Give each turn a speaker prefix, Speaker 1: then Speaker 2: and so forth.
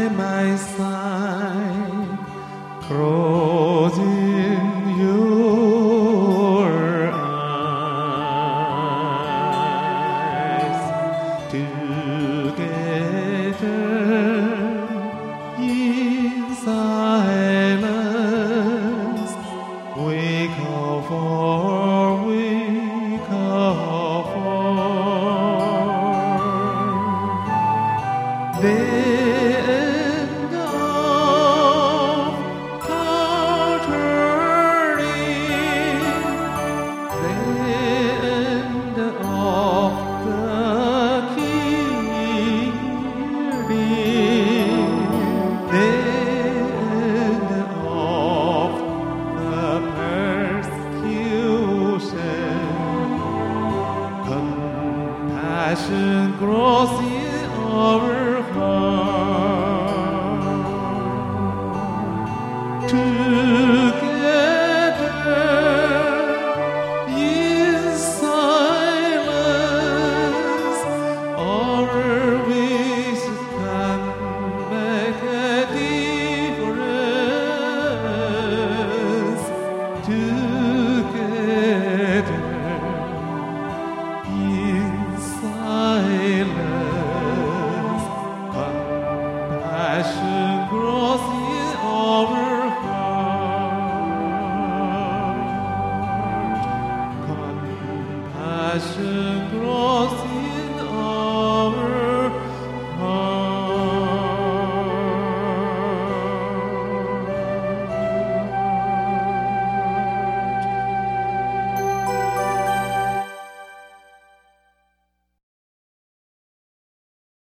Speaker 1: by my side, closing your eyes together in silence. Wake up, or wake up. passion cross in